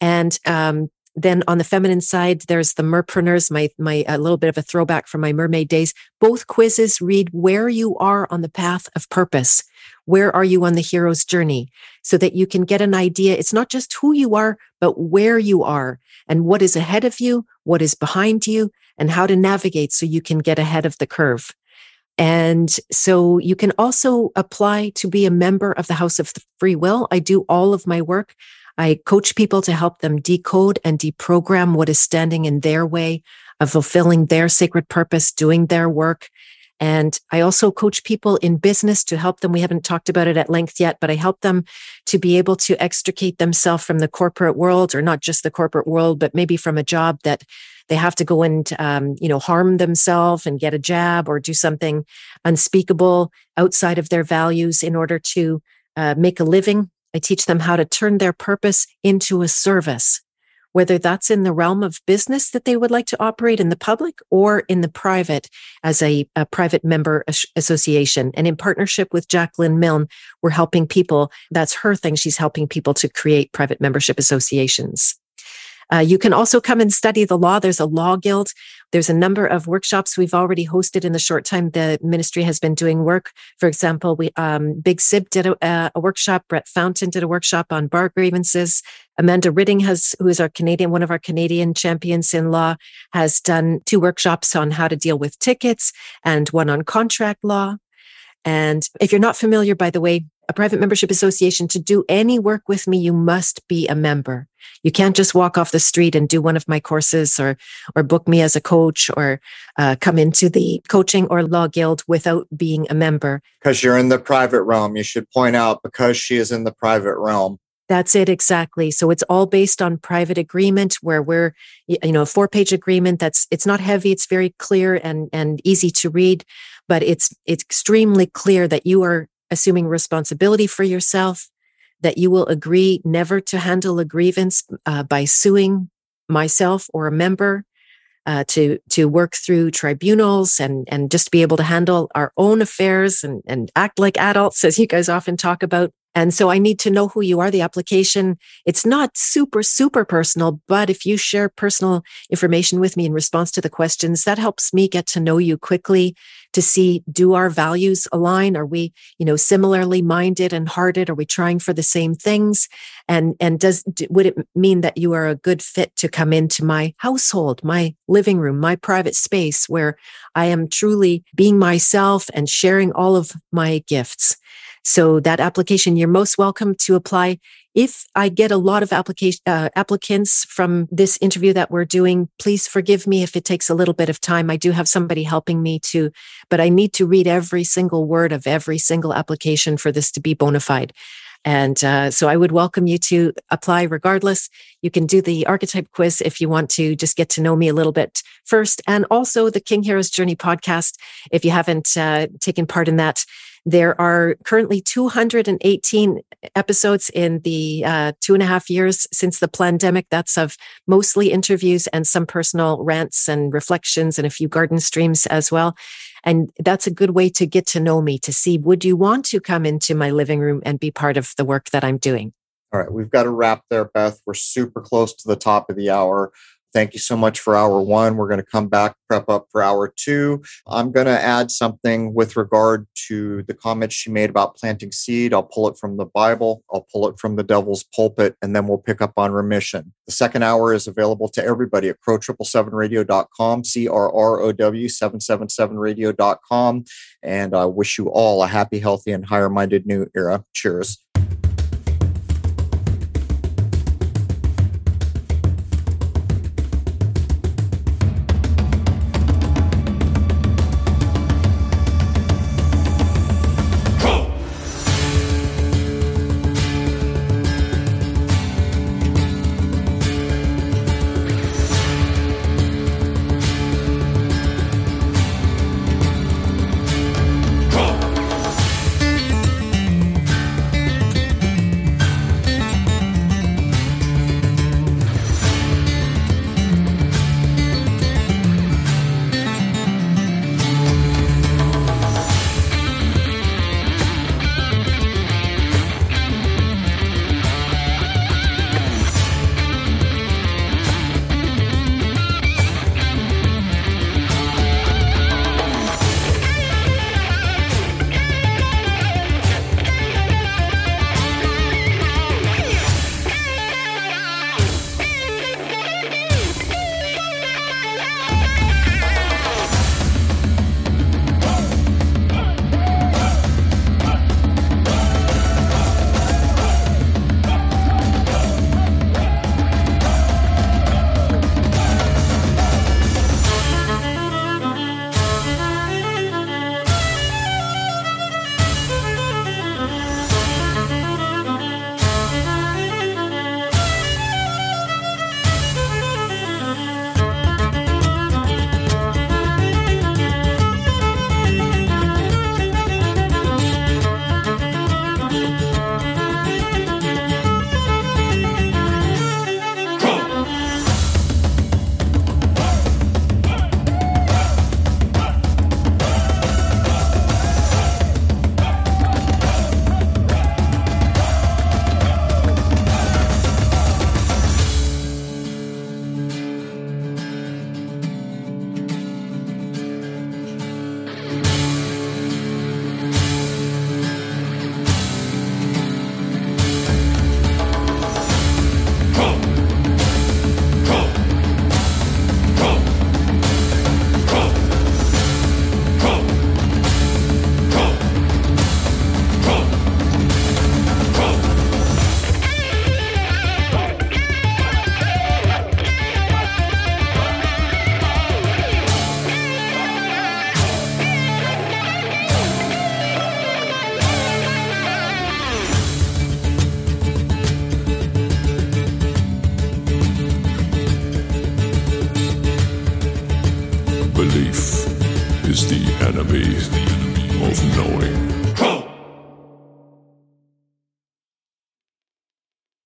and um, then on the feminine side, there's the Merpreneurs, my my a little bit of a throwback from my mermaid days. Both quizzes read where you are on the path of purpose. Where are you on the hero's journey? So that you can get an idea. It's not just who you are, but where you are and what is ahead of you, what is behind you, and how to navigate so you can get ahead of the curve. And so you can also apply to be a member of the House of Free Will. I do all of my work. I coach people to help them decode and deprogram what is standing in their way of fulfilling their sacred purpose, doing their work. And I also coach people in business to help them. We haven't talked about it at length yet, but I help them to be able to extricate themselves from the corporate world or not just the corporate world, but maybe from a job that they have to go and um, you know harm themselves and get a jab or do something unspeakable outside of their values in order to uh, make a living i teach them how to turn their purpose into a service whether that's in the realm of business that they would like to operate in the public or in the private as a, a private member association. And in partnership with Jacqueline Milne, we're helping people. That's her thing. She's helping people to create private membership associations. Uh, you can also come and study the law. There's a law guild. There's a number of workshops we've already hosted in the short time the ministry has been doing work. For example, we um, Big Sib did a, a, workshop. Brett Fountain did a workshop on bar grievances. Amanda Ridding has, who is our Canadian, one of our Canadian champions in law, has done two workshops on how to deal with tickets and one on contract law. And if you're not familiar, by the way, a private membership association, to do any work with me, you must be a member. You can't just walk off the street and do one of my courses or, or book me as a coach or uh, come into the coaching or law guild without being a member. Because you're in the private realm. You should point out because she is in the private realm. That's it exactly. So it's all based on private agreement where we're, you know, a four page agreement that's, it's not heavy. It's very clear and, and easy to read, but it's, it's extremely clear that you are assuming responsibility for yourself, that you will agree never to handle a grievance uh, by suing myself or a member, uh, to to work through tribunals and and just be able to handle our own affairs and and act like adults, as you guys often talk about. And so I need to know who you are. The application, it's not super, super personal, but if you share personal information with me in response to the questions, that helps me get to know you quickly to see do our values align? Are we, you know, similarly minded and hearted? Are we trying for the same things? And and does would it mean that you are a good fit to come into my household, my living room, my private space where I am truly being myself and sharing all of my gifts? So that application, you're most welcome to apply. If I get a lot of application uh, applicants from this interview that we're doing, please forgive me if it takes a little bit of time. I do have somebody helping me to, but I need to read every single word of every single application for this to be bona fide. And uh, so I would welcome you to apply regardless. You can do the archetype quiz if you want to just get to know me a little bit first. And also the King Heroes Journey podcast. If you haven't uh, taken part in that, there are currently 218 episodes in the uh, two and a half years since the pandemic. That's of mostly interviews and some personal rants and reflections and a few garden streams as well. And that's a good way to get to know me to see would you want to come into my living room and be part of the work that I'm doing? All right, we've got to wrap there, Beth. We're super close to the top of the hour. Thank you so much for hour one. We're going to come back, prep up for hour two. I'm going to add something with regard to the comments she made about planting seed. I'll pull it from the Bible, I'll pull it from the devil's pulpit, and then we'll pick up on remission. The second hour is available to everybody at crow777radio.com, C R R O W 777radio.com. And I wish you all a happy, healthy, and higher minded new era. Cheers.